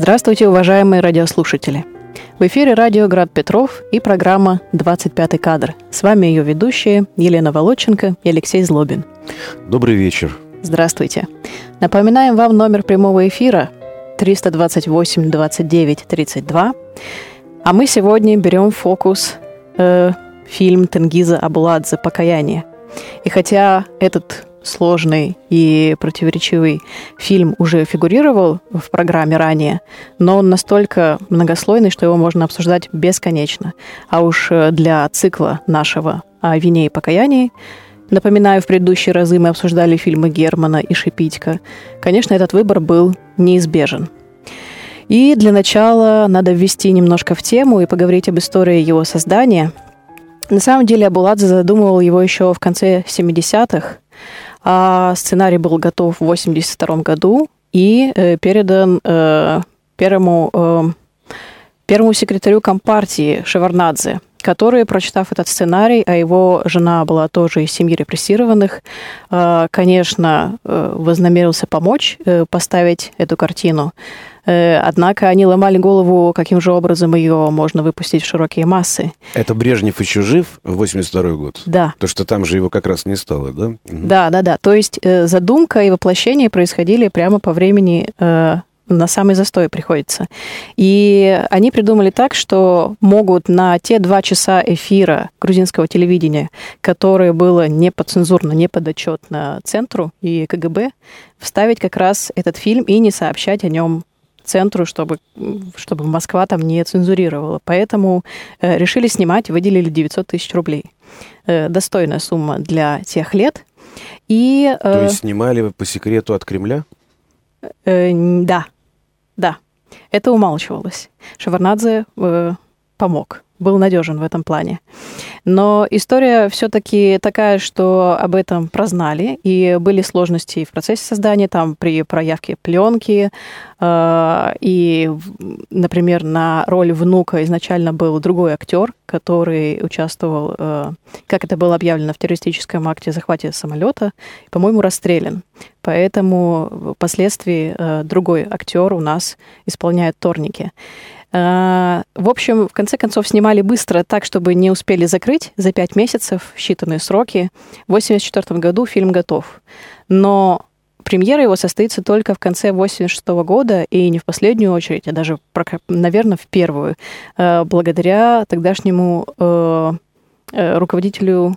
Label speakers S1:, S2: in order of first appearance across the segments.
S1: Здравствуйте, уважаемые радиослушатели! В эфире радио «Град Петров» и программа «25 кадр». С вами ее ведущие Елена Володченко и Алексей Злобин.
S2: Добрый вечер.
S1: Здравствуйте. Напоминаем вам номер прямого эфира 328 29 32. А мы сегодня берем фокус э, фильм Тенгиза Абуладзе «Покаяние». И хотя этот сложный и противоречивый фильм уже фигурировал в программе ранее, но он настолько многослойный, что его можно обсуждать бесконечно. А уж э, для цикла нашего о вине и покаянии Напоминаю, в предыдущие разы мы обсуждали фильмы Германа и Шипитько. Конечно, этот выбор был неизбежен. И для начала надо ввести немножко в тему и поговорить об истории его создания. На самом деле Абуладзе задумывал его еще в конце 70-х, а сценарий был готов в 1982 году и э, передан э, первому, э, первому секретарю Компартии Шеварнадзе, который, прочитав этот сценарий, а его жена была тоже из семьи репрессированных, э, конечно, э, вознамерился помочь э, поставить эту картину. Однако они ломали голову, каким же образом ее можно выпустить в широкие массы.
S2: Это Брежнев еще жив, 82 год?
S1: Да.
S2: То, что там же его как раз не стало, да?
S1: Да, да, да. То есть задумка и воплощение происходили прямо по времени на самый застой приходится. И они придумали так, что могут на те два часа эфира грузинского телевидения, которое было не подцензурно, не подотчетно центру и КГБ, вставить как раз этот фильм и не сообщать о нем центру, чтобы, чтобы Москва там не цензурировала. Поэтому э, решили снимать, выделили 900 тысяч рублей. Э, достойная сумма для тех лет.
S2: И, э, То есть снимали по секрету от Кремля?
S1: Э, да, да, это умалчивалось. Шеварнадзе э, помог, был надежен в этом плане. Но история все-таки такая, что об этом прознали, и были сложности в процессе создания, там при проявке пленки, э, и, например, на роль внука изначально был другой актер, который участвовал, э, как это было объявлено в террористическом акте захвате самолета, по-моему, расстрелян. Поэтому впоследствии э, другой актер у нас исполняет торники. Э, в общем, в конце концов, снимали быстро так, чтобы не успели закрыть за пять месяцев, считанные сроки. В 1984 году фильм готов. Но премьера его состоится только в конце 86 года, и не в последнюю очередь, а даже, наверное, в первую, э, благодаря тогдашнему руководителю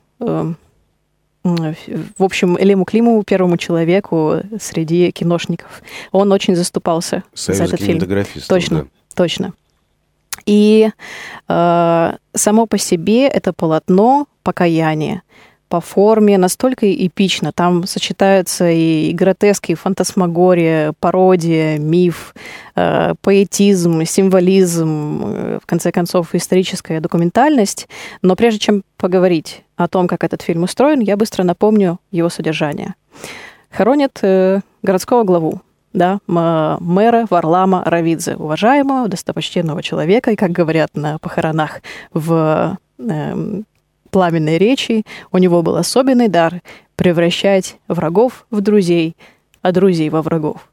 S1: в общем, Элему Климову, первому человеку среди киношников. Он очень заступался
S2: Союз
S1: за этот фильм.
S2: Точно,
S1: да. точно. И э, само по себе это полотно покаяния по форме настолько эпично. Там сочетаются и гротеск, и фантасмагория, пародия, миф, э, поэтизм, символизм, э, в конце концов, историческая документальность. Но прежде чем поговорить о том, как этот фильм устроен, я быстро напомню его содержание. Хоронят э, городского главу да, мэра Варлама Равидзе, уважаемого, достопочтенного человека, и, как говорят на похоронах в э, пламенной речи, у него был особенный дар превращать врагов в друзей, а друзей во врагов.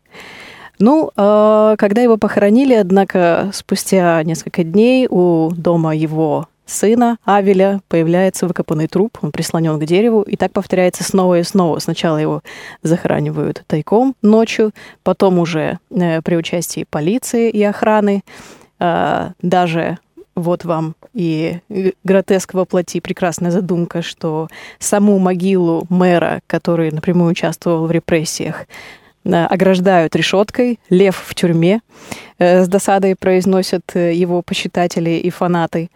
S1: Ну, э, когда его похоронили, однако, спустя несколько дней у дома его сына Авеля появляется выкопанный труп, он прислонен к дереву, и так повторяется снова и снова. Сначала его захоранивают тайком ночью, потом уже э, при участии полиции и охраны. Э, даже вот вам и гротеск воплоти, прекрасная задумка, что саму могилу мэра, который напрямую участвовал в репрессиях, э, ограждают решеткой, лев в тюрьме, э, с досадой произносят э, его почитатели и фанаты.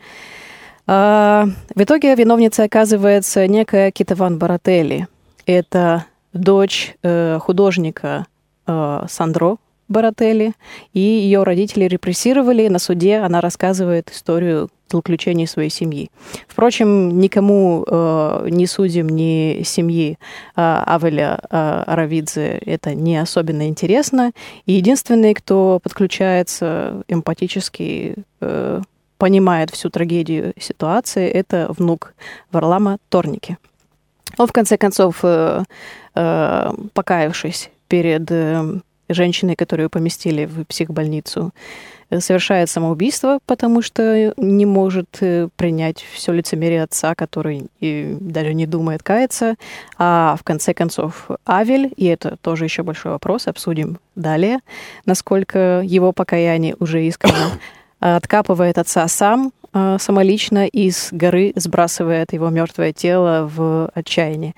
S1: А, в итоге виновницей оказывается некая Китаван Барателли. Это дочь художника Сандро Барателли, и ее родители репрессировали. На суде она рассказывает историю злоключений своей семьи. Впрочем, никому, э, ни судьям, ни семьи э, Авеля э, Аравидзе это не особенно интересно. И единственный, кто подключается эмпатически э, понимает всю трагедию ситуации, это внук Варлама Торники. Он, в конце концов, э, э, покаявшись перед э, женщины, которую поместили в психбольницу, совершает самоубийство, потому что не может э, принять все лицемерие отца, который даже не думает каяться. А в конце концов Авель, и это тоже еще большой вопрос, обсудим далее, насколько его покаяние уже искренне, откапывает отца сам, э, самолично из горы сбрасывает его мертвое тело в отчаянии.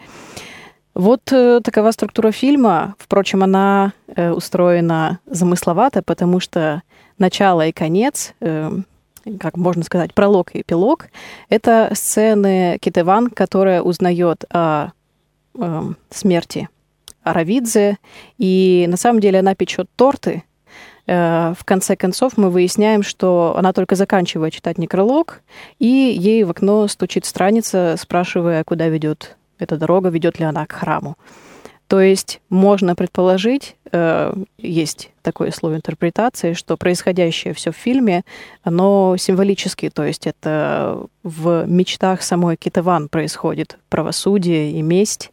S1: Вот э, такова структура фильма. Впрочем, она э, устроена замысловато, потому что начало и конец, э, как можно сказать, пролог и эпилог, это сцены Китеван, которая узнает о смерти Аравидзе, и на самом деле она печет торты. В конце концов мы выясняем, что она только заканчивает читать некролог, и ей в окно стучит страница, спрашивая, куда ведет эта дорога, ведет ли она к храму. То есть можно предположить, э, есть такое слово интерпретации, что происходящее все в фильме, оно символически, то есть это в мечтах самой Китаван происходит правосудие и месть,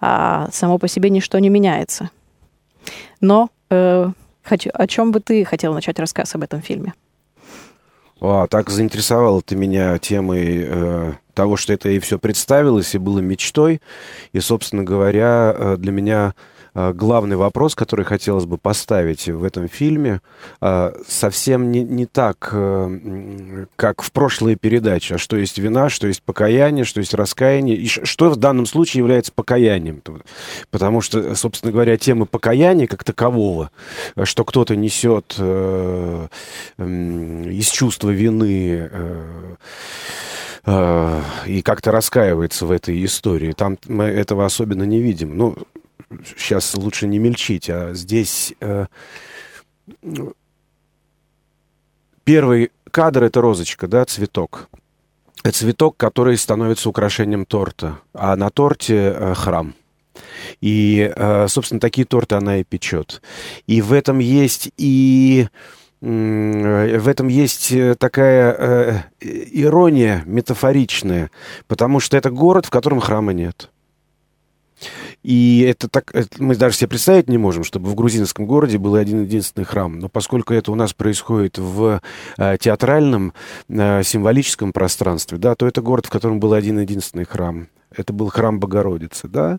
S1: а само по себе ничто не меняется. Но э, о чем бы ты хотел начать рассказ об этом фильме?
S2: А, так заинтересовала ты меня темой э, того, что это и все представилось, и было мечтой. И, собственно говоря, э, для меня главный вопрос, который хотелось бы поставить в этом фильме, э, совсем не, не так, как в прошлые передачи, а что есть вина, что есть покаяние, что есть раскаяние, и что в данном случае является покаянием. Потому что, собственно говоря, тема покаяния как такового, что кто-то несет из чувства вины э, и как-то раскаивается в этой истории. Там мы этого особенно не видим. Ну, сейчас лучше не мельчить, а здесь э, первый кадр это розочка, да, цветок. Цветок, который становится украшением торта, а на торте э, храм. И, э, собственно, такие торты она и печет. И в этом есть и в этом есть э, такая э, ирония метафоричная, потому что это город, в котором храма нет. И это так, это мы даже себе представить не можем, чтобы в грузинском городе был один единственный храм. Но поскольку это у нас происходит в э, театральном, э, символическом пространстве, да, то это город, в котором был один единственный храм. Это был храм Богородицы, да.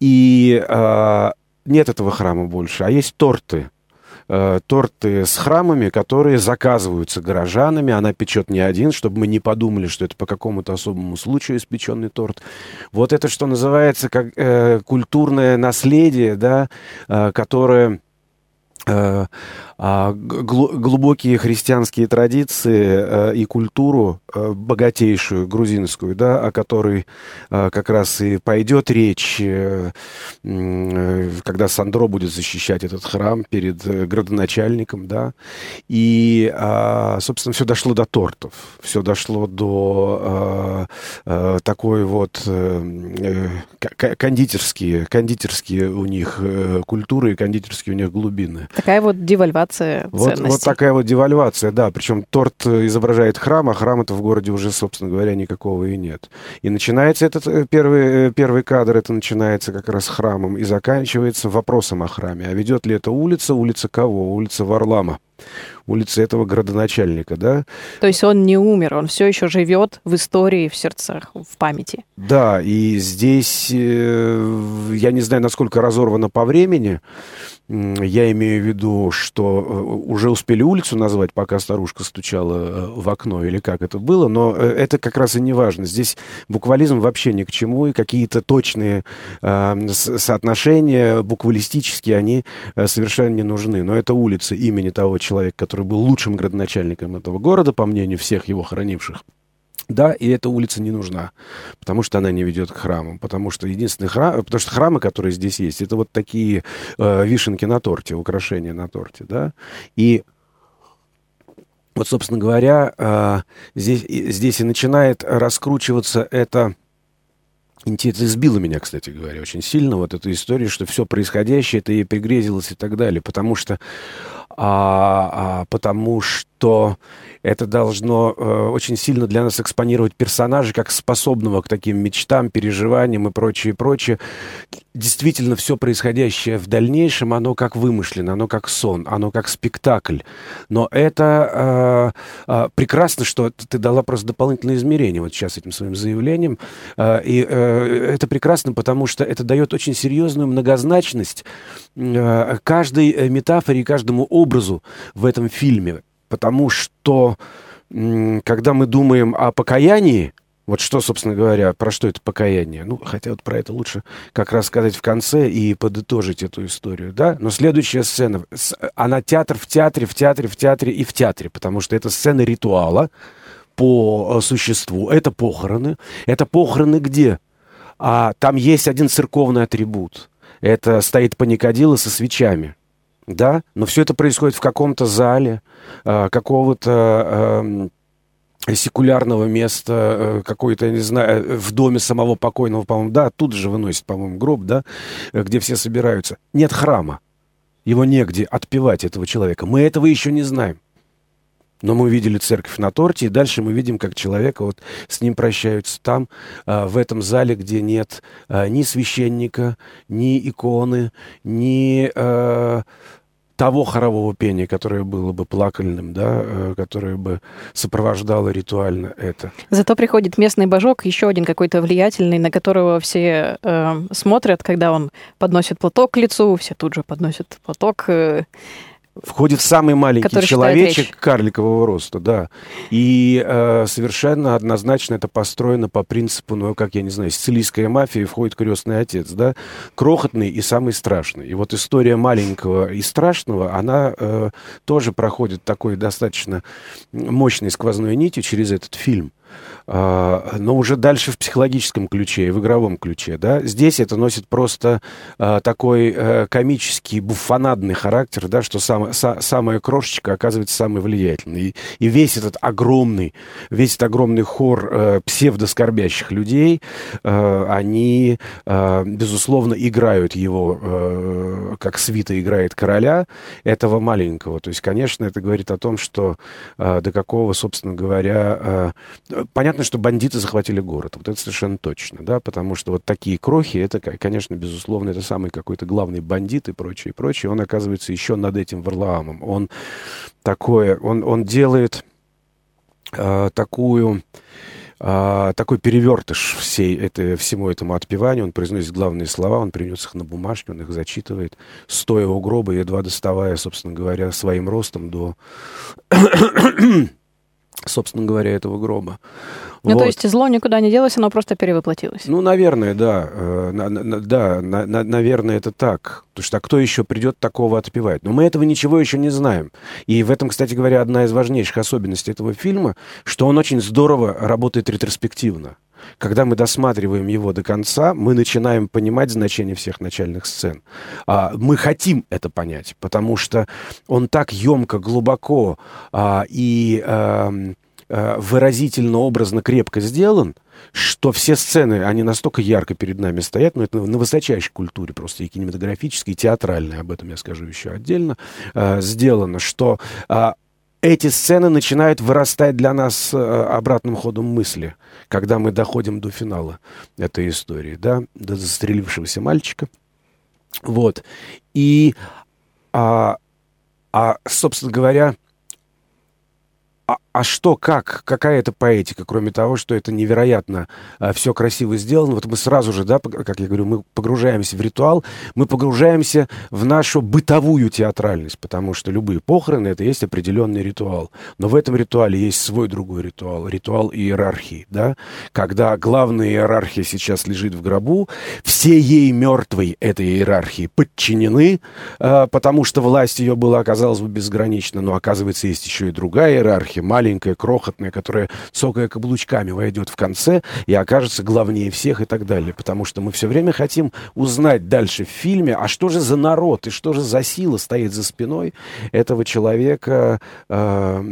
S2: И э, нет этого храма больше, а есть торты э, торты с храмами, которые заказываются горожанами. Она печет не один, чтобы мы не подумали, что это по какому-то особому случаю испеченный торт. Вот это, что называется, как э, культурное наследие, да, э, которое глубокие христианские традиции э, и культуру э, богатейшую грузинскую, да, о которой э, как раз и пойдет речь, когда Сандро будет защищать этот храм перед градоначальником, да, и, а, собственно, все дошло до тортов, все дошло до такой вот кондитерские, кондитерские у них культуры и кондитерские у них глубины.
S1: Такая вот девальвация
S2: вот, Вот такая вот девальвация, да. Причем торт изображает храм, а храма-то в городе уже, собственно говоря, никакого и нет. И начинается этот э, первый, э, первый кадр, это начинается как раз храмом и заканчивается вопросом о храме. А ведет ли это улица? Улица кого? Улица Варлама улицы этого градоначальника, да.
S1: То есть он не умер, он все еще живет в истории, в сердцах, в памяти.
S2: Да, и здесь, э, я не знаю, насколько разорвано по времени, я имею в виду, что э, уже успели улицу назвать, пока старушка стучала э, в окно, или как это было, но это как раз и не важно. Здесь буквализм вообще ни к чему, и какие-то точные э, соотношения буквалистические, они совершенно не нужны. Но это улица имени того человека, который был лучшим градоначальником этого города, по мнению всех его хранивших. Да, и эта улица не нужна, потому что она не ведет к храмам, потому что единственный храм, потому что храмы, которые здесь есть, это вот такие э, вишенки на торте, украшения на торте, да, и вот, собственно говоря, э, здесь, здесь и начинает раскручиваться это это сбило меня, кстати говоря, очень сильно, вот эта история, что все происходящее, это ей пригрезилось и так далее, потому что а, а, потому что это должно э, очень сильно для нас экспонировать персонажа как способного к таким мечтам, переживаниям и прочее, прочее. Действительно, все происходящее в дальнейшем, оно как вымышленно, оно как сон, оно как спектакль. Но это э, э, прекрасно, что ты дала просто дополнительное измерение вот сейчас этим своим заявлением. Э, и э, это прекрасно, потому что это дает очень серьезную многозначность э, каждой э, метафоре и каждому образу в этом фильме потому что когда мы думаем о покаянии, вот что, собственно говоря, про что это покаяние? Ну, хотя вот про это лучше как раз сказать в конце и подытожить эту историю, да? Но следующая сцена, она театр в театре, в театре, в театре и в театре, потому что это сцена ритуала по э, существу. Это похороны. Это похороны где? А там есть один церковный атрибут. Это стоит паникадило со свечами да, но все это происходит в каком-то зале, э, какого-то э, секулярного места, э, какой-то, я не знаю, в доме самого покойного, по-моему, да, тут же выносит, по-моему, гроб, да, где все собираются. Нет храма. Его негде отпевать, этого человека. Мы этого еще не знаем. Но мы видели церковь на торте, и дальше мы видим, как человека вот с ним прощаются там, а, в этом зале, где нет а, ни священника, ни иконы, ни а, того хорового пения, которое было бы плакальным, да, которое бы сопровождало ритуально это.
S1: Зато приходит местный божок, еще один какой-то влиятельный, на которого все э, смотрят, когда он подносит платок к лицу, все тут же подносят платок. Э,
S2: входит самый маленький человечек карликового роста, да. И э, совершенно однозначно это построено по принципу, ну, как я не знаю, сицилийская мафия, входит крестный отец, да, крохотный и самый страшный. И вот история маленького и страшного, она э, тоже проходит такой достаточно мощной сквозной нитью через этот фильм. А, но уже дальше в психологическом ключе, в игровом ключе. Да? Здесь это носит просто а, такой а, комический, буфонадный характер, да, что сам, са, самая крошечка оказывается самой влиятельной. И, и весь этот огромный, весь этот огромный хор а, псевдоскорбящих людей, а, они, безусловно, играют его, как свита играет короля, этого маленького. То есть, конечно, это говорит о том, что до какого, собственно говоря, понятно, что бандиты захватили город. Вот это совершенно точно, да, потому что вот такие крохи, это, конечно, безусловно, это самый какой-то главный бандит и прочее, и прочее. Он оказывается еще над этим Варлаамом. Он такое, он, он делает э, такую а, такой перевертыш всей этой, всему этому отпеванию. Он произносит главные слова, он принес их на бумажке, он их зачитывает, стоя у гроба, едва доставая, собственно говоря, своим ростом до собственно говоря, этого гроба.
S1: Ну, вот. то есть зло никуда не делось, оно просто перевоплотилось.
S2: Ну, наверное, да. Э, да, наверное, это так. Потому что а кто еще придет такого отпевать? Но мы этого ничего еще не знаем. И в этом, кстати говоря, одна из важнейших особенностей этого фильма, что он очень здорово работает ретроспективно. Когда мы досматриваем его до конца, мы начинаем понимать значение всех начальных сцен. А, мы хотим это понять, потому что он так емко, глубоко а, и а, выразительно, образно, крепко сделан, что все сцены, они настолько ярко перед нами стоят, но ну, это на высочайшей культуре, просто и кинематографической, и театральной, об этом я скажу еще отдельно, э, сделано, что э, эти сцены начинают вырастать для нас э, обратным ходом мысли, когда мы доходим до финала этой истории, да, до застрелившегося мальчика. Вот. И, а, а собственно говоря, а, а что, как, какая это поэтика, кроме того, что это невероятно а, все красиво сделано. Вот мы сразу же, да, как я говорю, мы погружаемся в ритуал, мы погружаемся в нашу бытовую театральность, потому что любые похороны — это есть определенный ритуал. Но в этом ритуале есть свой другой ритуал, ритуал иерархии, да, когда главная иерархия сейчас лежит в гробу, все ей мертвой этой иерархии подчинены, а, потому что власть ее была, оказалась бы, безгранична, но, оказывается, есть еще и другая иерархия, маленькая, крохотная, которая, цокая каблучками, войдет в конце и окажется главнее всех и так далее. Потому что мы все время хотим узнать дальше в фильме, а что же за народ и что же за сила стоит за спиной этого человека, э,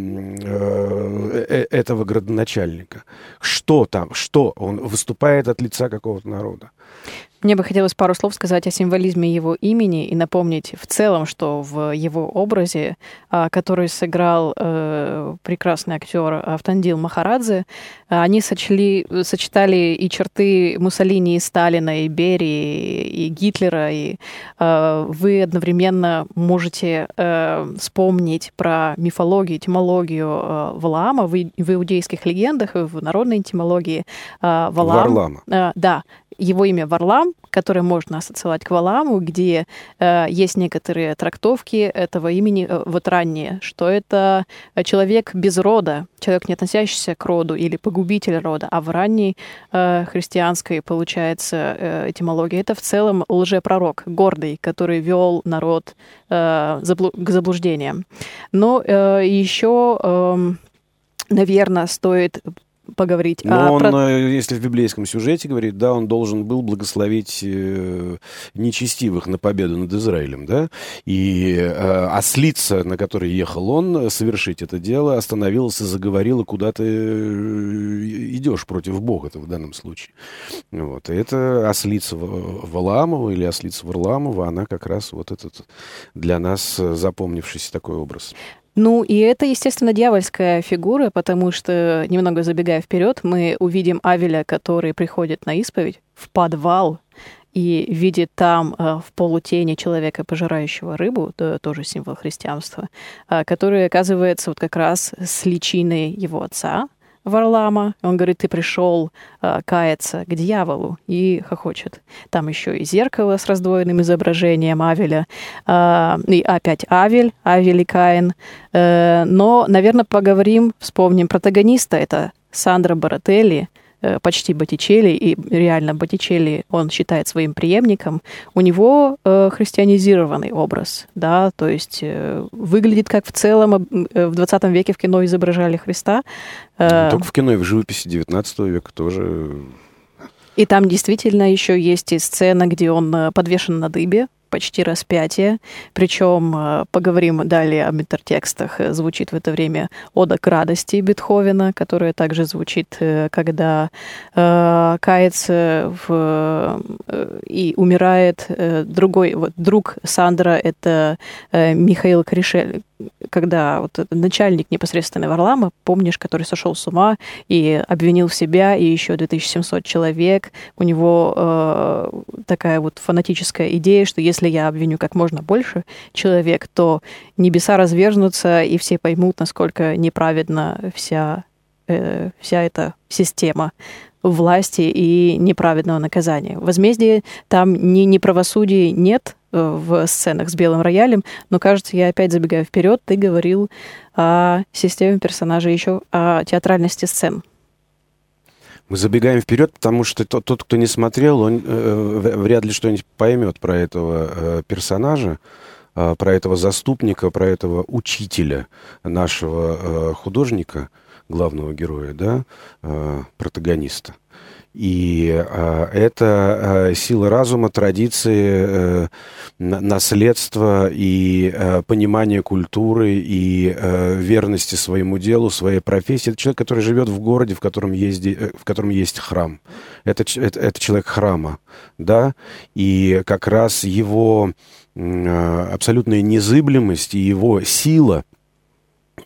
S2: э, э, этого градоначальника. Что там, что? Он выступает от лица какого-то народа.
S1: Мне бы хотелось пару слов сказать о символизме его имени и напомнить в целом, что в его образе, а, который сыграл э, прекрасный актер Автандил Махарадзе, они сочли, сочетали и черты Муссолини, и Сталина, и Берии, и Гитлера, и э, вы одновременно можете э, вспомнить про мифологию, этимологию э, Валаама в, иудейских легендах, в народной этимологии. Э,
S2: Валаам, Варлама.
S1: Да, его имя Варлам, которое можно ассоциировать к Валаму, где э, есть некоторые трактовки этого имени э, вот ранние, что это человек без рода, человек, не относящийся к роду или погубитель рода, а в ранней э, христианской, получается, э, этимологии это в целом лжепророк, гордый, который вел народ э, заблу- к заблуждениям. Но э, еще, э, эм, наверное, стоит поговорить.
S2: Но а он, про... Э, если в библейском сюжете говорит, да, он должен был благословить э, нечестивых на победу над Израилем, да, и э, ослица, на которой ехал он, совершить это дело, остановилась и заговорила, куда ты э, идешь против Бога это в данном случае. Вот. И это ослица Валаамова или ослица Варламова, она как раз вот этот для нас запомнившийся такой образ.
S1: Ну, и это, естественно, дьявольская фигура, потому что, немного забегая вперед, мы увидим Авеля, который приходит на исповедь в подвал и видит там э, в полутени человека, пожирающего рыбу, это тоже символ христианства, э, который оказывается вот как раз с личиной его отца, Варлама. Он говорит, ты пришел э, каяться к дьяволу и хохочет. Там еще и зеркало с раздвоенным изображением Авеля. Э, и опять Авель, Авель и Каин. Э, но, наверное, поговорим, вспомним протагониста. Это Сандра Барателли, почти Боттичелли, и реально Боттичелли он считает своим преемником, у него э, христианизированный образ, да, то есть э, выглядит как в целом э, в 20 веке в кино изображали Христа.
S2: Э, Не только в кино, и в живописи 19 века тоже.
S1: И там действительно еще есть и сцена, где он э, подвешен на дыбе, почти распятие. Причем, э, поговорим далее об интертекстах, э, звучит в это время «Ода к радости» Бетховена, которая также звучит, э, когда э, кается в, э, и умирает другой, вот друг Сандра, это э, Михаил Кришель, когда вот начальник непосредственно Варлама, помнишь, который сошел с ума и обвинил себя и еще 2700 человек, у него э, такая вот фанатическая идея, что если я обвиню как можно больше человек, то небеса разверзнутся, и все поймут, насколько неправедна вся, э, вся эта система власти и неправедного наказания. Возмездие там ни, ни правосудия нет, Э, в сценах с белым роялем, но, кажется, я опять забегаю вперед, ты говорил о системе персонажей, еще о театральности сцен.
S2: Мы забегаем вперед, потому что тот, тот кто не смотрел, он э, вряд ли что-нибудь поймет про этого э, персонажа, э, про этого заступника, про этого учителя нашего э, художника, главного героя, да, э, протагониста. И э, это э, сила разума, традиции, э, наследство и э, понимание культуры и э, верности своему делу, своей профессии. Это человек, который живет в городе, в котором есть, в котором есть храм. Это, это, это человек храма, да, и как раз его э, абсолютная незыблемость и его сила –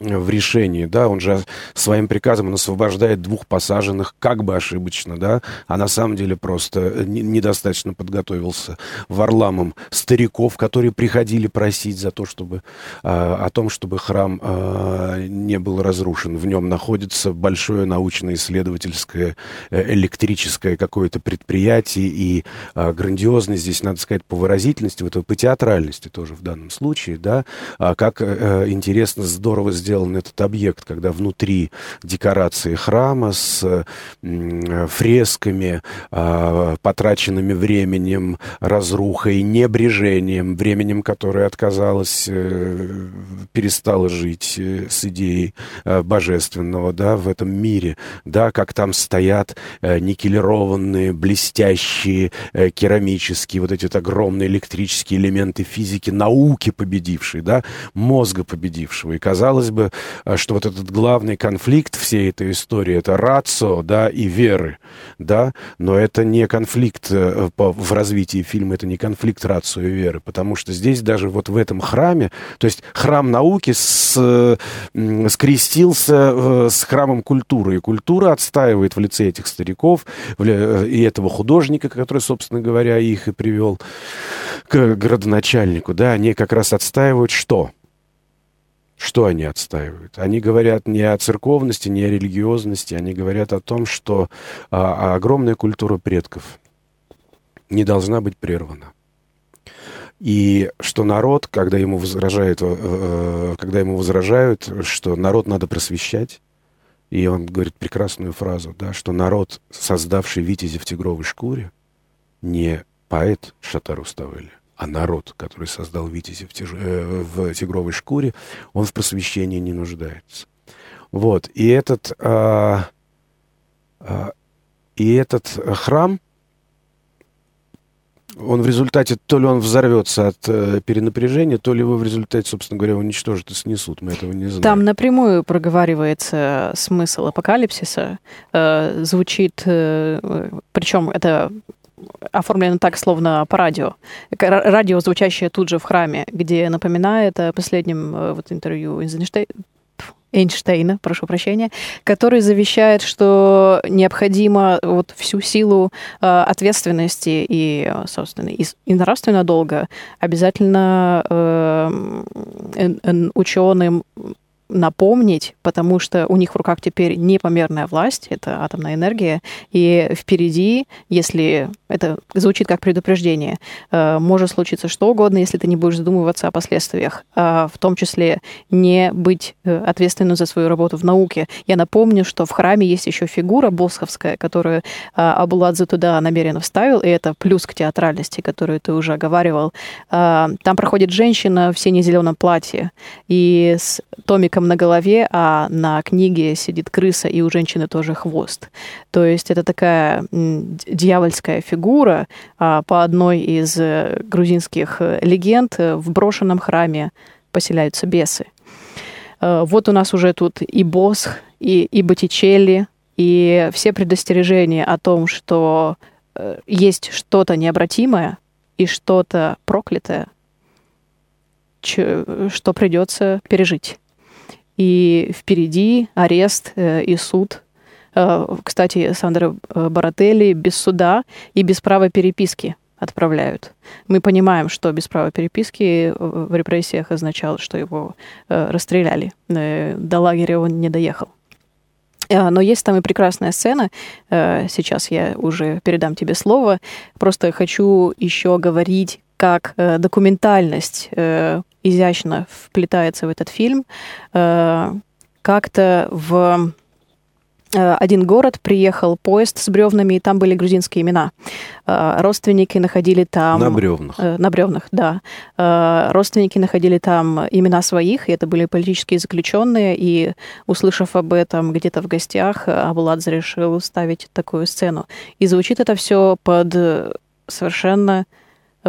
S2: в решении, да, он же своим приказом он освобождает двух посаженных, как бы ошибочно, да, а на самом деле просто недостаточно подготовился Варламом стариков, которые приходили просить за то, чтобы, а, о том, чтобы храм а, не был разрушен. В нем находится большое научно-исследовательское э, электрическое какое-то предприятие, и а, грандиозно здесь, надо сказать, по выразительности, вот по театральности тоже в данном случае, да, как э, интересно, здорово сделано сделан этот объект, когда внутри декорации храма с фресками, а, потраченными временем, разрухой, небрежением, временем, которое отказалось, э, перестало жить э, с идеей э, божественного, да, в этом мире, да, как там стоят никелированные, блестящие, керамические, вот эти вот огромные электрические элементы физики, науки победившие, да, мозга победившего. И казалось бы, э, что вот этот главный конфликт всей этой истории — это рацио, да, и веры, да, но это не конфликт э, в развитии фильма, это не конфликт рацио и веры, потому что здесь даже вот в этом храме, то есть храм науки с, скрестился с храмом культуры, и культура отстаивает в лице этих стариков и этого художника, который, собственно говоря, их и привел к градоначальнику, да, они как раз отстаивают что? Что они отстаивают? Они говорят не о церковности, не о религиозности, они говорят о том, что а, а огромная культура предков не должна быть прервана. И что народ, когда ему возражают, э, э, когда ему возражают, что народ надо просвещать, и он говорит прекрасную фразу, да, что народ, создавший Витязи в тигровой шкуре, не поэт Шатар Уставели, а народ, который создал Витязи в, тяж... э, в тигровой шкуре, он в просвещении не нуждается. Вот. И этот, а, а, и этот храм, он в результате, то ли он взорвется от э, перенапряжения, то ли его в результате, собственно говоря, уничтожат и снесут. Мы этого не знаем.
S1: Там напрямую проговаривается смысл апокалипсиса. Э, звучит, э, причем это оформлено так, словно по радио. Радио, звучащее тут же в храме, где напоминает о последнем э, вот, интервью Эйнштейна, прошу прощения, который завещает, что необходимо вот всю силу э, ответственности и, собственно, и, и нравственного долга обязательно э, э, ученым напомнить, потому что у них в руках теперь непомерная власть, это атомная энергия, и впереди, если это звучит как предупреждение, э, может случиться что угодно, если ты не будешь задумываться о последствиях, а в том числе не быть э, ответственным за свою работу в науке. Я напомню, что в храме есть еще фигура босховская, которую э, Абуладзе туда намеренно вставил, и это плюс к театральности, которую ты уже оговаривал. Там проходит женщина в сине-зеленом платье, и с томиком на голове, а на книге сидит крыса, и у женщины тоже хвост. То есть это такая дьявольская фигура а, по одной из э, грузинских э, легенд э, в брошенном храме поселяются бесы. Вот у нас уже тут и Босх, и, и Боттичелли, и все предостережения о том, что есть что-то необратимое и что-то проклятое, что придется пережить и впереди арест э, и суд. Э, кстати, Сандра э, Барателли без суда и без права переписки отправляют. Мы понимаем, что без права переписки в репрессиях означало, что его расстреляли. До лагеря он не доехал. Но есть там и прекрасная сцена. Сейчас я уже передам тебе слово. Просто хочу еще говорить, как документальность изящно вплетается в этот фильм. Э, как-то в э, один город приехал поезд с бревнами, и там были грузинские имена. Э, родственники находили там...
S2: На бревнах.
S1: На бревнах, да. Родственники находили там имена своих, и это были политические заключенные, и, услышав об этом где-то в гостях, Абуладзе решил ставить такую сцену. И звучит это все под совершенно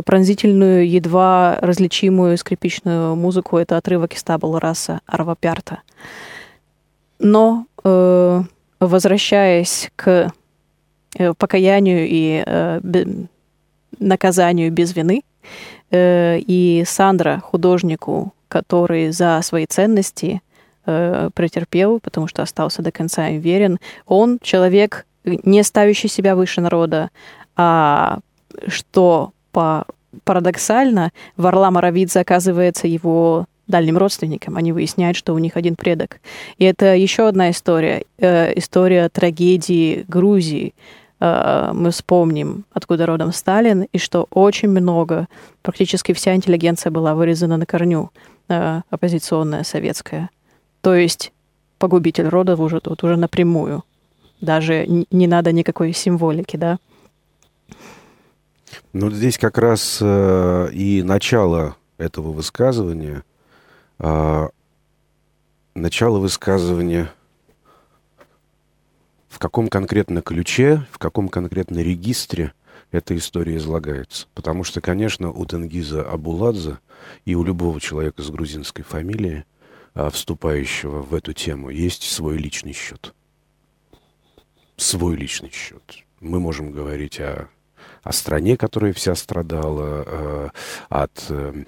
S1: пронзительную, едва различимую скрипичную музыку. Это отрывок из табула раса Арва. Но, э, возвращаясь к э, покаянию и э, наказанию без вины, э, и Сандра, художнику, который за свои ценности э, претерпел, потому что остался до конца им верен, он человек, не ставящий себя выше народа, а что по парадоксально, Варлам Аравидзе оказывается его дальним родственникам. Они выясняют, что у них один предок. И это еще одна история. Э, история трагедии Грузии. Э, мы вспомним, откуда родом Сталин, и что очень много, практически вся интеллигенция была вырезана на корню, э, оппозиционная, советская. То есть погубитель рода уже тут, уже напрямую. Даже не надо никакой символики, да.
S2: Ну, здесь как раз э, и начало этого высказывания, э, начало высказывания в каком конкретно ключе, в каком конкретно регистре эта история излагается. Потому что, конечно, у Тенгиза Абуладзе и у любого человека с грузинской фамилией а, вступающего в эту тему, есть свой личный счет. Свой личный счет. Мы можем говорить о, о стране, которая вся страдала э, от э,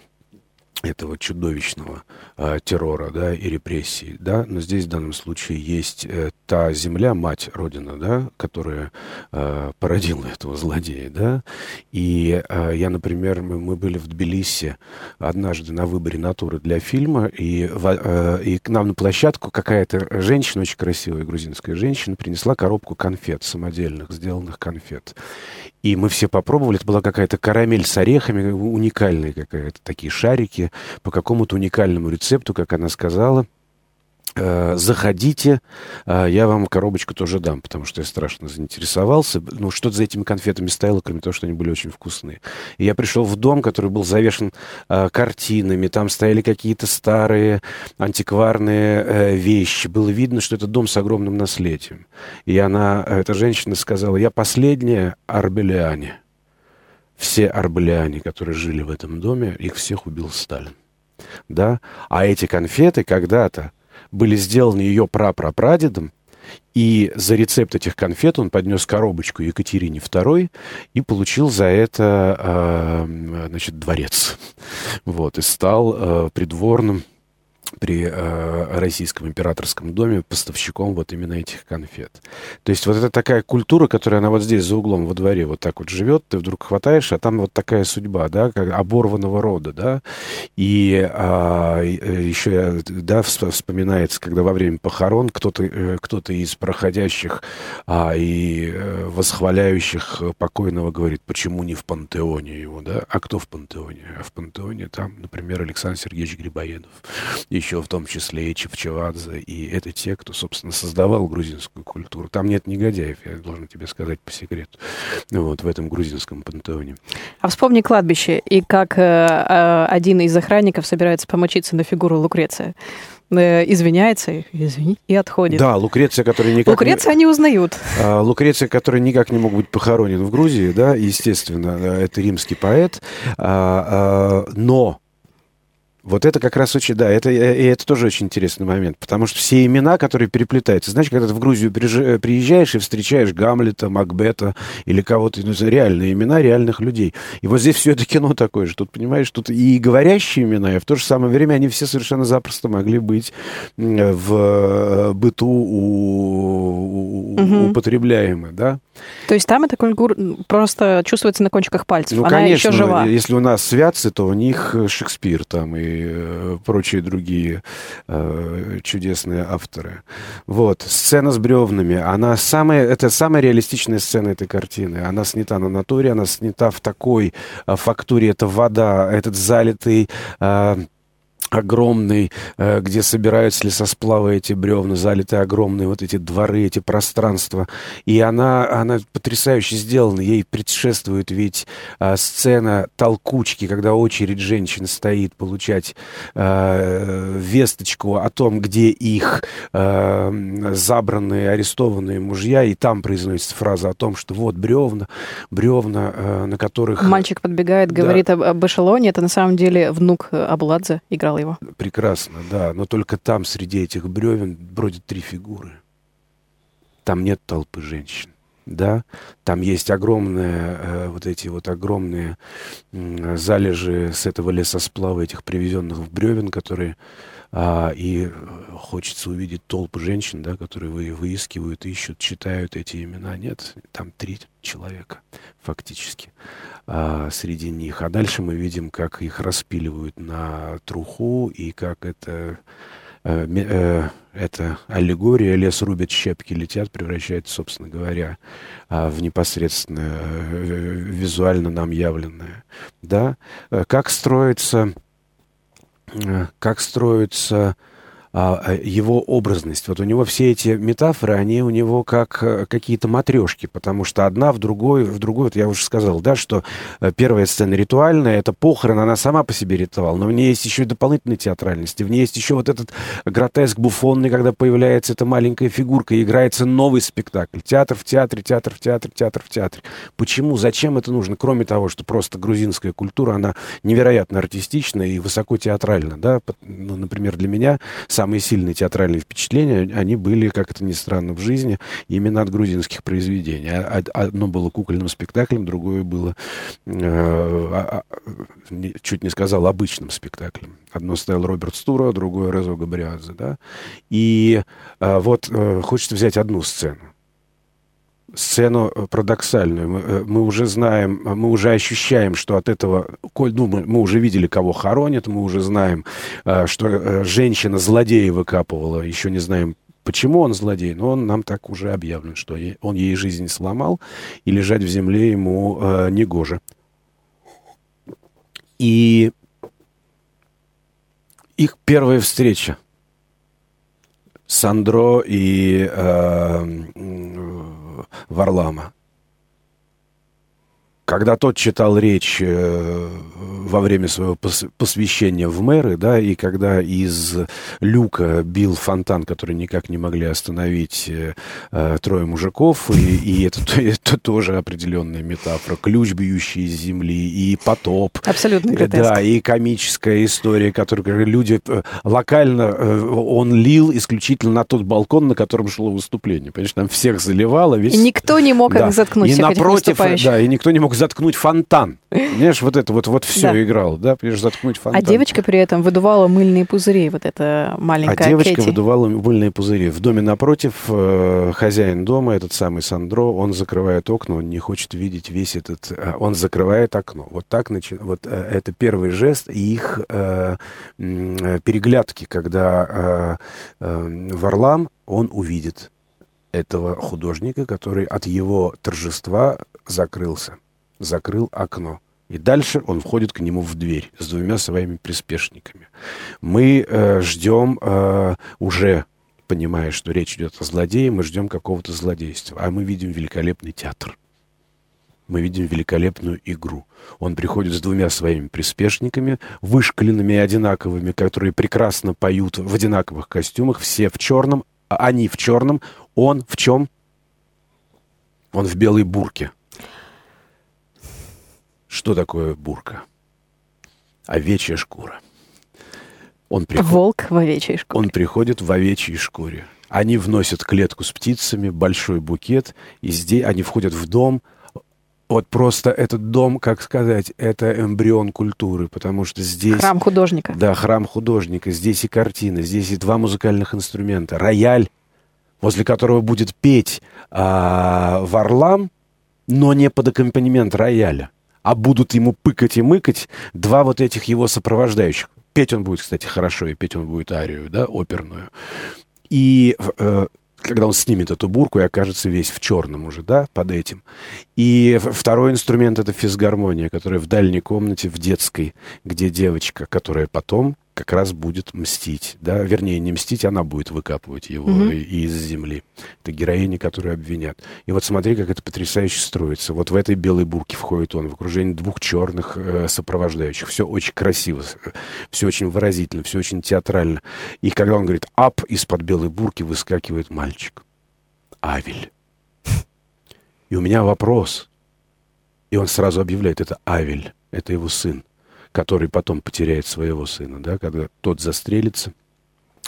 S2: этого чудовищного э, террора, да, и репрессий, да, но здесь в данном случае есть э, та земля, мать Родина, да, которая э, породила этого злодея, да, и э, я, например, мы, мы были в Тбилиси однажды на выборе натуры для фильма, и, в, э, и к нам на площадку какая-то женщина, очень красивая грузинская женщина, принесла коробку конфет самодельных, сделанных конфет, и мы все попробовали, это была какая-то карамель с орехами, уникальная какая-то, такие шарики, по какому-то уникальному рецепту, как она сказала. Э, заходите, э, я вам коробочку тоже дам, потому что я страшно заинтересовался. Ну, что за этими конфетами стояло, кроме того, что они были очень вкусные. И я пришел в дом, который был завешен э, картинами, там стояли какие-то старые антикварные вещи. Было видно, что это дом с огромным наследием. И она, эта женщина сказала, я последняя арбелиане. Все арбелиане, которые жили в этом доме, их всех убил Сталин. Да? А эти конфеты когда-то были сделаны ее прапрапрадедом, и за рецепт этих конфет он поднес коробочку Екатерине II и получил за это, э, значит, дворец. Вот, и стал э, придворным при э, Российском императорском доме поставщиком вот именно этих конфет. То есть вот это такая культура, которая она вот здесь за углом во дворе вот так вот живет, ты вдруг хватаешь, а там вот такая судьба, да, как оборванного рода, да. И а, э, еще, да, вспоминается, когда во время похорон кто-то э, кто из проходящих а, и э, восхваляющих покойного говорит, почему не в пантеоне его, да? А кто в пантеоне? А в пантеоне там, например, Александр Сергеевич Грибоедов в том числе и Чевчевадзе, и это те, кто, собственно, создавал грузинскую культуру. Там нет негодяев, я должен тебе сказать по секрету, вот, в этом грузинском пантеоне.
S1: А вспомни кладбище, и как э, э, один из охранников собирается помочиться на фигуру Лукреция э, извиняется, извини, и отходит.
S2: Да, Лукреция, который никак...
S1: Лукреция не... они узнают.
S2: А, Лукреция, который никак не мог быть похоронен в Грузии, да, естественно, это римский поэт, а, а, но вот это как раз очень, да, это, и это тоже очень интересный момент, потому что все имена, которые переплетаются, знаешь, когда ты в Грузию приезжаешь и встречаешь Гамлета, Макбета или кого-то, ну, реальные имена реальных людей. И вот здесь все это кино такое же. Тут, понимаешь, тут и говорящие имена, и в то же самое время они все совершенно запросто могли быть в э, быту у, угу. употребляемы, да.
S1: То есть там эта культура просто чувствуется на кончиках пальцев, ну, она конечно, еще жива.
S2: если у нас святцы, то у них Шекспир там и Э, прочие другие э, чудесные авторы. Вот. Сцена с бревнами. Она самая, это самая реалистичная сцена этой картины. Она снята на натуре, она снята в такой э, фактуре. Это вода, этот залитый... Э, огромный, э, где собираются лесосплавы эти бревна, залитые огромные вот эти дворы, эти пространства. И она, она потрясающе сделана. Ей предшествует ведь а, сцена толкучки, когда очередь женщин стоит получать а, весточку о том, где их а, забранные, арестованные мужья, и там произносится фраза о том, что вот бревна, бревна, а, на которых...
S1: Мальчик подбегает, говорит да. об, об эшелоне, это на самом деле внук Абладзе играл видел его.
S2: Прекрасно, да. Но только там, среди этих бревен, бродят три фигуры. Там нет толпы женщин. Да, там есть огромные, э, вот эти вот огромные э, залежи с этого лесосплава, этих привезенных в бревен, которые а, и хочется увидеть толпу женщин, да, которые вы, выискивают, ищут, читают эти имена. Нет, там три человека фактически а, среди них. А дальше мы видим, как их распиливают на труху и как это э, э, эта аллегория, лес рубят, щепки летят, превращается, собственно говоря, а, в непосредственно э, визуально нам явленное. Да? Как строится, как строится его образность. Вот у него все эти метафоры, они у него как э, какие-то матрешки, потому что одна в другой, в другой, вот я уже сказал, да, что э, первая сцена ритуальная, это похорон, она сама по себе ритуал, но в ней есть еще и дополнительная театральность, в ней есть еще вот этот гротеск буфонный, когда появляется эта маленькая фигурка, и играется новый спектакль. Театр в театре, театр в театре, театр в театре. Почему, зачем это нужно? Кроме того, что просто грузинская культура, она невероятно артистична и высоко театральна, да, ну, например, для меня самые сильные театральные впечатления, они были, как это ни странно, в жизни именно от грузинских произведений. А, а, одно было кукольным спектаклем, другое было, э, а, чуть не сказал, обычным спектаклем. Одно стоял Роберт Стура, другое Резо Габриадзе, да. И э, вот э, хочется взять одну сцену сцену парадоксальную. Мы, мы уже знаем, мы уже ощущаем, что от этого, ну, мы, мы уже видели, кого хоронят, мы уже знаем, что женщина злодея выкапывала, еще не знаем, Почему он злодей? Но он нам так уже объявлен, что он ей жизнь сломал, и лежать в земле ему э, негоже. И их первая встреча. Сандро и э, Варлама. Когда тот читал речь э, во время своего посвящения в мэры, да, и когда из люка бил фонтан, который никак не могли остановить э, э трое мужиков, и, и это, это тоже определенная метафора, ключ, бьющий из земли, и потоп.
S1: Абсолютно гротеск.
S2: Да, и комическая история, которую люди э, локально, он лил исключительно на тот балкон, на котором шло выступление. Понимаешь, там всех заливало. Весь...
S1: И никто не мог да. их заткнуть,
S2: и напротив, Да, и никто не мог заткнуть фонтан. Понимаешь, вот это вот, вот все да. играл, да, понимаешь, заткнуть фонтан.
S1: А девочка при этом выдувала мыльные пузыри, вот эта маленькая
S2: А девочка
S1: Кэти.
S2: выдувала мыльные пузыри. В доме напротив э, хозяин дома, этот самый Сандро, он закрывает окна, он не хочет видеть весь этот... Э, он закрывает окно. Вот так начи... Вот э, это первый жест и их э, э, переглядки, когда э, э, Варлам, он увидит этого художника, который от его торжества закрылся закрыл окно. И дальше он входит к нему в дверь с двумя своими приспешниками. Мы э, ждем э, уже, понимая, что речь идет о злодее, мы ждем какого-то злодейства. А мы видим великолепный театр. Мы видим великолепную игру. Он приходит с двумя своими приспешниками, вышкаленными одинаковыми, которые прекрасно поют в одинаковых костюмах, все в черном, а они в черном, он в чем? Он в белой бурке. Что такое бурка? Овечья шкура.
S1: Он приход... Волк в овечьей шкуре.
S2: Он приходит в овечьей шкуре. Они вносят клетку с птицами, большой букет, и здесь они входят в дом. Вот просто этот дом, как сказать, это эмбрион культуры, потому что здесь...
S1: Храм художника.
S2: Да, храм художника. Здесь и картины, здесь и два музыкальных инструмента. Рояль, возле которого будет петь а, Варлам, но не под аккомпанемент рояля а будут ему пыкать и мыкать два вот этих его сопровождающих. Петь он будет, кстати, хорошо, и петь он будет арию, да, оперную. И э, когда он снимет эту бурку и окажется весь в черном уже, да, под этим. И второй инструмент — это физгармония, которая в дальней комнате, в детской, где девочка, которая потом как раз будет мстить, да, вернее, не мстить, она будет выкапывать его mm-hmm. из земли. Это героини, которые обвинят. И вот смотри, как это потрясающе строится. Вот в этой белой бурке входит он в окружении двух черных э, сопровождающих. Все очень красиво, все очень выразительно, все очень театрально. И когда он говорит «ап», из-под белой бурки выскакивает мальчик. Авель. И у меня вопрос. И он сразу объявляет, это Авель, это его сын который потом потеряет своего сына, да, когда тот застрелится.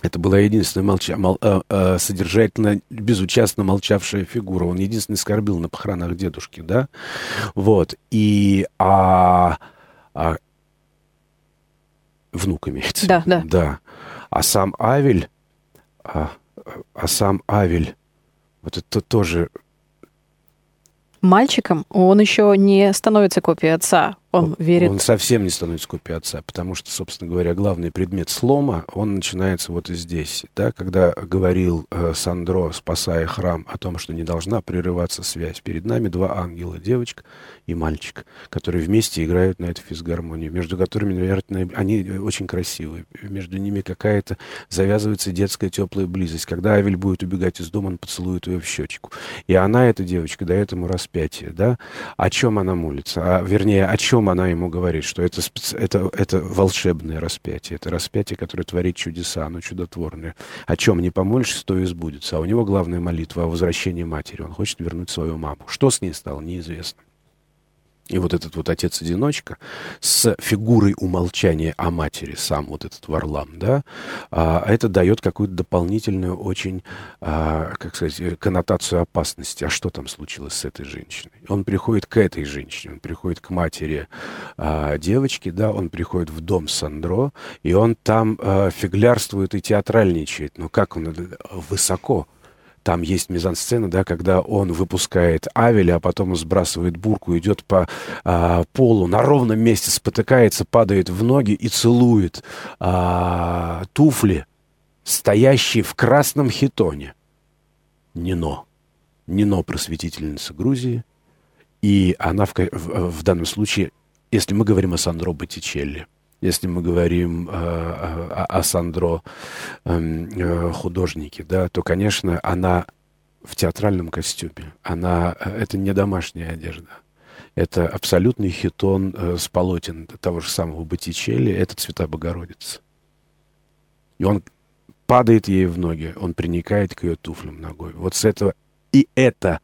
S2: Это была единственная молча, мол, э, э, содержательно, безучастно молчавшая фигура. Он единственный скорбил на похоронах дедушки, да. Вот. И... А, а, внук имеется.
S1: Да, да.
S2: Да. А сам Авель... А, а сам Авель... Вот это тоже
S1: мальчиком, он еще не становится копией отца. Он верит.
S2: Он совсем не становится копией отца, потому что, собственно говоря, главный предмет слома, он начинается вот и здесь. Да, когда говорил э, Сандро, спасая храм, о том, что не должна прерываться связь. Перед нами два ангела, девочка и мальчик, которые вместе играют на этой физгармонии, между которыми, наверное, они очень красивые. Между ними какая-то завязывается детская теплая близость. Когда Авель будет убегать из дома, он поцелует ее в щечку. И она, эта девочка, дает ему распятие. Да? О чем она молится? А, вернее, о чем она ему говорит? Что это, это, это волшебное распятие. Это распятие, которое творит чудеса, оно чудотворное. О чем не помолишься, то и сбудется. А у него главная молитва о возвращении матери. Он хочет вернуть свою маму. Что с ней стало, неизвестно. И вот этот вот отец-одиночка с фигурой умолчания о матери, сам вот этот Варлам, да, а, это дает какую-то дополнительную очень, а, как сказать, коннотацию опасности. А что там случилось с этой женщиной? Он приходит к этой женщине, он приходит к матери а, девочки, да, он приходит в дом Сандро, и он там а, фиглярствует и театральничает. Но как он высоко там есть мизансцена, да, когда он выпускает Авеля, а потом сбрасывает бурку, идет по а, полу, на ровном месте спотыкается, падает в ноги и целует а, туфли, стоящие в красном хитоне. Нино. Нино просветительница Грузии. И она в, в, в данном случае, если мы говорим о Сандро Боттичелли, если мы говорим э, о, о Сандро эм, э, художнике, да, то, конечно, она в театральном костюме. Она, э, это не домашняя одежда. Это абсолютный хитон э, с полотен того же самого Боттичелли. Это цвета Богородицы. И он падает ей в ноги, он приникает к ее туфлям ногой. Вот с этого и это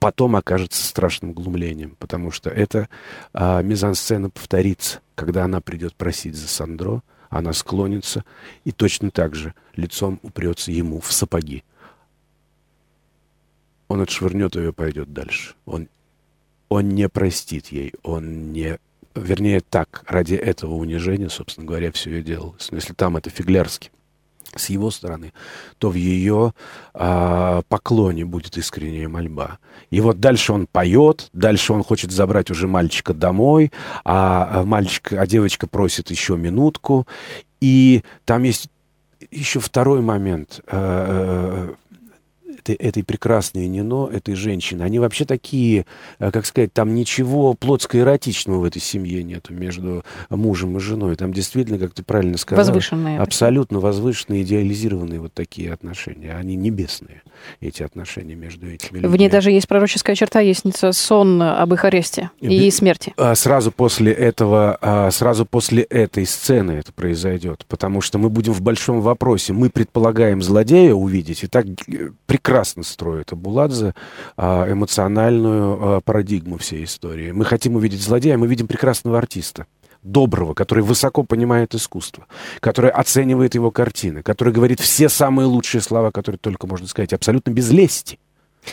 S2: потом окажется страшным глумлением, потому что эта а, мизансцена повторится, когда она придет просить за Сандро, она склонится и точно так же лицом упрется ему в сапоги. Он отшвырнет ее и пойдет дальше. Он, он не простит ей, он не... Вернее, так, ради этого унижения, собственно говоря, все и делалось. Но если там это фиглярски, с его стороны, то в ее а, поклоне будет искренняя мольба. И вот дальше он поет, дальше он хочет забрать уже мальчика домой, а, а мальчик, а девочка просит еще минутку. И там есть еще второй момент. А, этой, этой прекрасной Нино, этой женщины, они вообще такие, э, как сказать, там ничего плотско-эротичного в этой семье нету между мужем и женой. Там действительно, как ты правильно сказал,
S1: возвышенные.
S2: Абсолютно возвышенные, идеализированные вот такие отношения. Они небесные, эти отношения между этими людьми.
S1: В ней даже есть пророческая черта, есть сон об их аресте и, и смерти.
S2: А сразу после этого, а, сразу после этой сцены это произойдет, потому что мы будем в большом вопросе. Мы предполагаем злодея увидеть, и так э, прекрасно строит Абуладзе а, эмоциональную парадигму всей истории. Мы хотим увидеть злодея, мы видим прекрасного артиста доброго, который высоко понимает искусство, который оценивает его картины, который говорит все самые лучшие слова, которые только можно сказать, абсолютно без лести.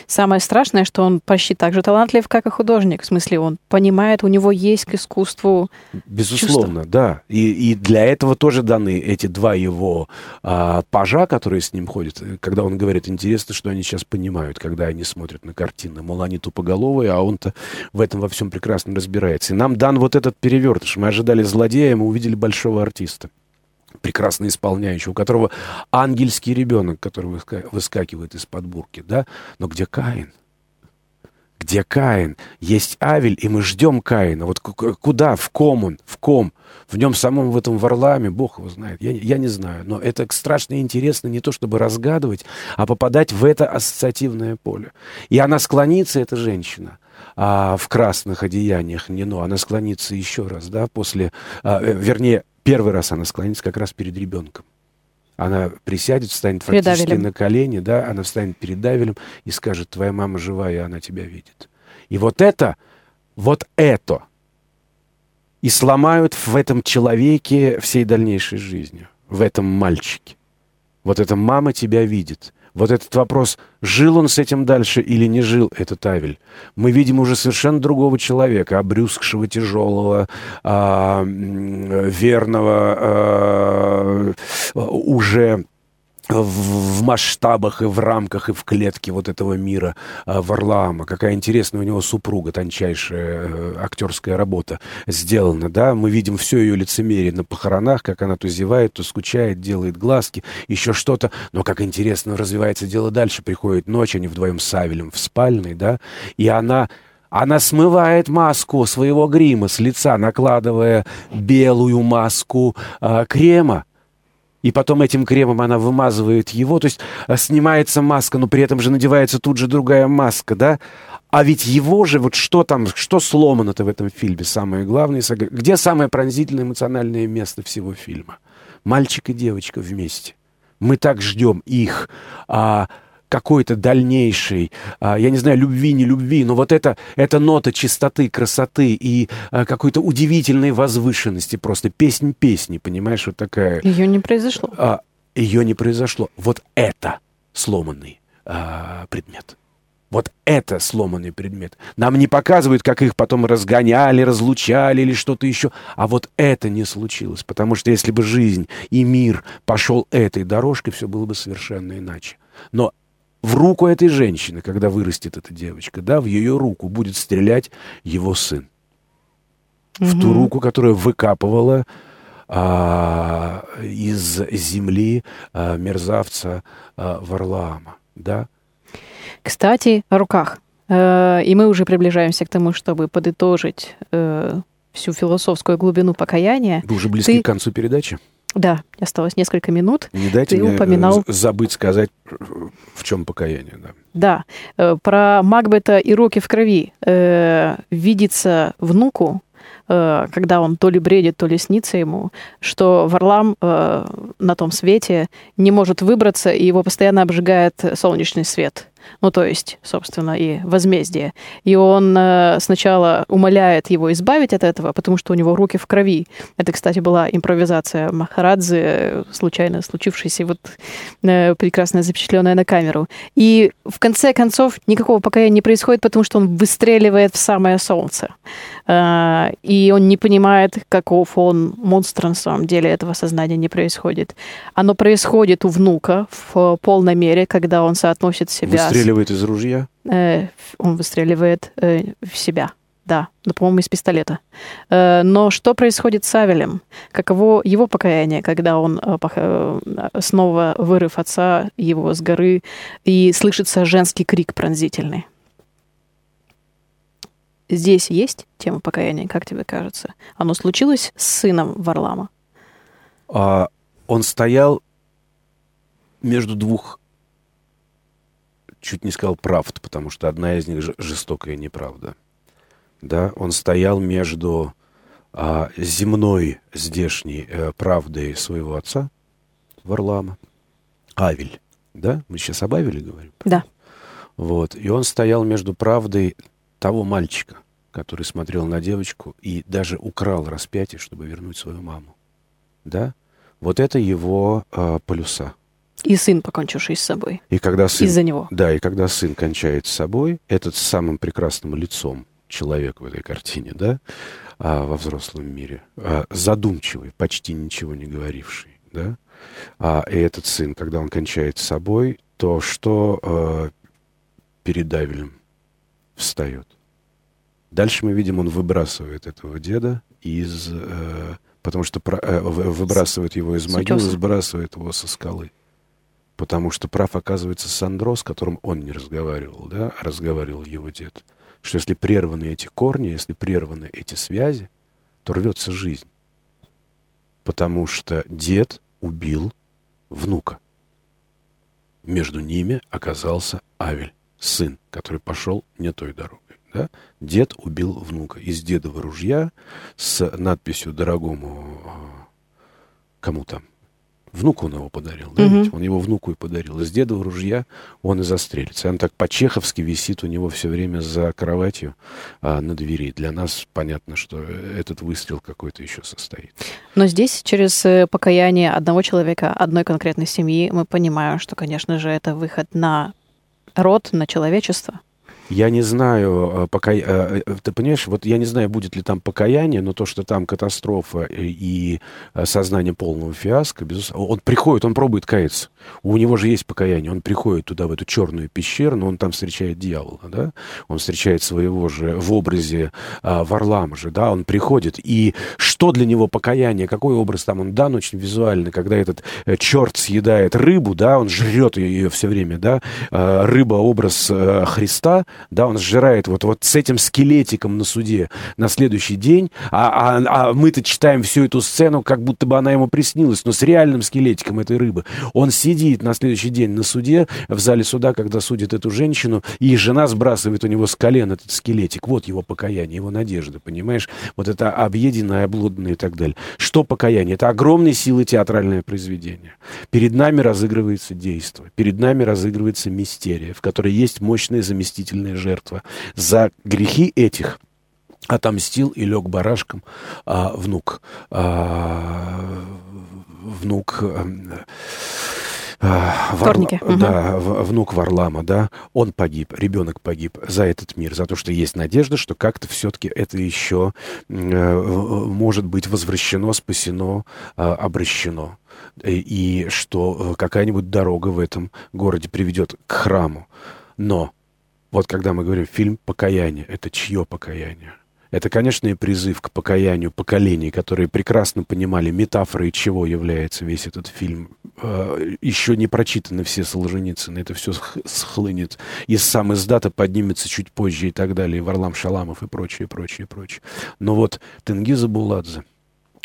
S1: Самое страшное, что он почти так же талантлив, как и художник. В смысле, он понимает, у него есть к искусству
S2: Безусловно,
S1: чувства.
S2: да. И, и для этого тоже даны эти два его а, пажа, которые с ним ходят. Когда он говорит, интересно, что они сейчас понимают, когда они смотрят на картины. Мол, они тупоголовые, а он-то в этом во всем прекрасно разбирается. И нам дан вот этот перевертыш. Мы ожидали злодея, мы увидели большого артиста прекрасно исполняющий, у которого ангельский ребенок, который выскакивает из-под бурки, да? Но где Каин? Где Каин? Есть Авель, и мы ждем Каина. Вот куда? В ком он? В ком? В нем самом, в этом Варламе, Бог его знает. Я, я не знаю. Но это страшно интересно не то, чтобы разгадывать, а попадать в это ассоциативное поле. И она склонится, эта женщина, а, в красных одеяниях Нино, она склонится еще раз, да, после, а, э, вернее, Первый раз она склонится как раз перед ребенком. Она присядет, встанет фактически на колени, да, она встанет перед Давелем и скажет, твоя мама жива, и она тебя видит. И вот это, вот это и сломают в этом человеке всей дальнейшей жизнью, в этом мальчике. Вот эта мама тебя видит. Вот этот вопрос, жил он с этим дальше или не жил, этот Авель. Мы видим уже совершенно другого человека, обрюзгшего, тяжелого, а, верного, а, уже в, масштабах и в рамках и в клетке вот этого мира э, Варлаама. Какая интересная у него супруга, тончайшая э, актерская работа сделана, да. Мы видим все ее лицемерие на похоронах, как она то зевает, то скучает, делает глазки, еще что-то. Но как интересно развивается дело дальше. Приходит ночь, они вдвоем с Савелем в спальной, да, и она она смывает маску своего грима с лица, накладывая белую маску э, крема и потом этим кремом она вымазывает его, то есть э, снимается маска, но при этом же надевается тут же другая маска, да? А ведь его же, вот что там, что сломано-то в этом фильме, самое главное, где самое пронзительное эмоциональное место всего фильма? Мальчик и девочка вместе. Мы так ждем их, а какой-то дальнейшей, а, я не знаю, любви, не любви, но вот это, эта нота чистоты, красоты и а, какой-то удивительной возвышенности, просто песнь песни, понимаешь, вот такая.
S1: Ее не произошло.
S2: А, ее не произошло. Вот это сломанный предмет. Вот это сломанный предмет. Нам не показывают, как их потом разгоняли, разлучали или что-то еще. А вот это не случилось. Потому что если бы жизнь и мир пошел этой дорожкой, все было бы совершенно иначе. Но в руку этой женщины, когда вырастет эта девочка, да, в ее руку будет стрелять его сын. Угу. В ту руку, которая выкапывала а, из земли а, мерзавца а, Варлаама, да.
S1: Кстати, о руках. Э, и мы уже приближаемся к тому, чтобы подытожить э, всю философскую глубину покаяния.
S2: Вы уже близки Ты... к концу передачи?
S1: Да, осталось несколько минут.
S2: Не дайте Ты мне упоминал... забыть сказать, в чем покаяние. Да,
S1: да. Э, про Макбета и руки в крови. Э, видится внуку, э, когда он то ли бредит, то ли снится ему, что Варлам э, на том свете не может выбраться, и его постоянно обжигает солнечный свет ну то есть, собственно, и возмездие. И он э, сначала умоляет его избавить от этого, потому что у него руки в крови. Это, кстати, была импровизация Махарадзе, случайно случившаяся, вот э, прекрасно запечатленная на камеру. И в конце концов никакого покаяния не происходит, потому что он выстреливает в самое солнце. Э, и он не понимает, каков он монстр на самом деле, этого сознания не происходит. Оно происходит у внука в полной мере, когда он соотносит себя
S2: Выстреливает из ружья?
S1: Э, он выстреливает э, в себя, да, ну, по-моему, из пистолета. Э, но что происходит с Авелем? Каково его покаяние, когда он, э, э, снова вырыв отца его с горы, и слышится женский крик пронзительный? Здесь есть тема покаяния, как тебе кажется? Оно случилось с сыном Варлама?
S2: А, он стоял между двух чуть не сказал правд, потому что одна из них жестокая неправда. Да, он стоял между а, земной здешней а, правдой своего отца, Варлама, Авель, да? Мы сейчас об Авеле говорим?
S1: Да.
S2: Вот. И он стоял между правдой того мальчика, который смотрел на девочку и даже украл распятие, чтобы вернуть свою маму. Да? Вот это его э, полюса.
S1: И сын, покончивший с собой.
S2: И когда сын,
S1: Из-за него.
S2: Да, и когда сын кончает с собой, этот с самым прекрасным лицом человек в этой картине, да, а, во взрослом мире, а, задумчивый, почти ничего не говоривший, да, а, и этот сын, когда он кончает с собой, то что а, перед Давилем встает? Дальше мы видим, он выбрасывает этого деда из... Э, потому что про, э, выбрасывает его из могилы, сбрасывает его со скалы потому что прав оказывается Сандро, с которым он не разговаривал, да, а разговаривал его дед. Что если прерваны эти корни, если прерваны эти связи, то рвется жизнь. Потому что дед убил внука. Между ними оказался Авель, сын, который пошел не той дорогой. Да? Дед убил внука из дедового ружья с надписью «Дорогому а, кому там, Внуку он его подарил, да, угу. ведь? Он его внуку и подарил. Из деда ружья он и застрелится. Он так по-чеховски висит у него все время за кроватью а, на двери. Для нас понятно, что этот выстрел какой-то еще состоит.
S1: Но здесь через э, покаяние одного человека, одной конкретной семьи, мы понимаем, что, конечно же, это выход на род, на человечество.
S2: Я не знаю, э, пока, э, э, ты понимаешь, вот я не знаю, будет ли там покаяние, но то, что там катастрофа и сознание полного фиаско, безусловно, он приходит, он пробует каяться. У него же есть покаяние. Он приходит туда, в эту черную пещеру, но он там встречает дьявола, да? Он встречает своего же в образе а, Варлама же, да? Он приходит. И что для него покаяние? Какой образ там он дан очень визуально, когда этот э, черт съедает рыбу, да? Он жрет ее, ее все время, да? А, рыба образ а, Христа, да? Он сжирает вот, вот с этим скелетиком на суде на следующий день, а, а, а мы-то читаем всю эту сцену, как будто бы она ему приснилась, но с реальным скелетиком этой рыбы. Он сидит на следующий день на суде, в зале суда, когда судит эту женщину, и жена сбрасывает у него с колен этот скелетик. Вот его покаяние, его надежда, понимаешь? Вот это объеденное, облудное и так далее. Что покаяние? Это огромной силы театральное произведение. Перед нами разыгрывается действо, перед нами разыгрывается мистерия, в которой есть мощная заместительная жертва. За грехи этих отомстил и лег барашком а, внук. А, внук...
S1: А, Вар...
S2: Да, угу. внук Варлама, да, он погиб, ребенок погиб за этот мир, за то, что есть надежда, что как-то все-таки это еще э, может быть возвращено, спасено, э, обращено. И что какая-нибудь дорога в этом городе приведет к храму. Но вот когда мы говорим фильм «Покаяние», это чье покаяние? Это, конечно, и призыв к покаянию поколений, которые прекрасно понимали метафорой, чего является весь этот фильм. Э, Еще не прочитаны все Солженицыны, это все схлынет. И сам издата поднимется чуть позже и так далее, и Варлам Шаламов и прочее, прочее, прочее. Но вот Тенгиза Буладзе,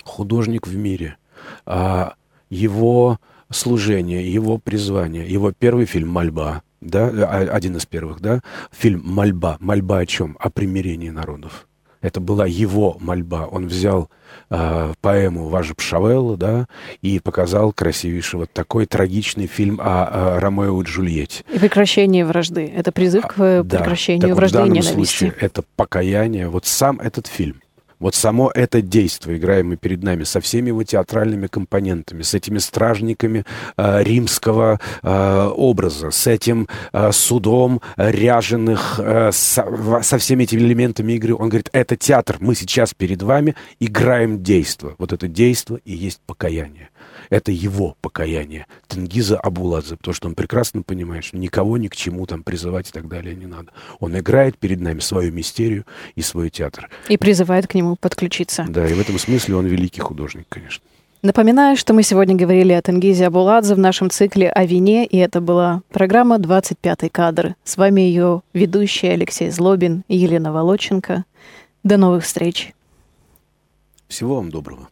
S2: художник в мире, а его служение, его призвание, его первый фильм «Мольба», да, а, один из первых, да, фильм «Мольба». «Мольба» о чем? О примирении народов. Это была его мольба. Он взял э, поэму Важа Пшавелла, да, и показал красивейший вот такой трагичный фильм о, о Ромео и Джульетте.
S1: И прекращение вражды. Это призыв к а, прекращению да. вражды
S2: в
S1: данном и ненависти.
S2: Случае это покаяние. Вот сам этот фильм вот само это действие, играемое перед нами, со всеми его театральными компонентами, с этими стражниками э, римского э, образа, с этим э, судом ряженых, э, со, со всеми этими элементами игры, он говорит, это театр, мы сейчас перед вами играем действо. Вот это действо и есть покаяние. Это его покаяние, Тенгиза Абуладзе, потому что он прекрасно понимает, что никого ни к чему там призывать и так далее не надо. Он играет перед нами свою мистерию и свой театр.
S1: И призывает к нему подключиться.
S2: Да, и в этом смысле он великий художник, конечно.
S1: Напоминаю, что мы сегодня говорили о Тенгизе Абуладзе в нашем цикле о вине, и это была программа «25 кадр». С вами ее ведущие Алексей Злобин и Елена Волоченко. До новых встреч.
S2: Всего вам доброго.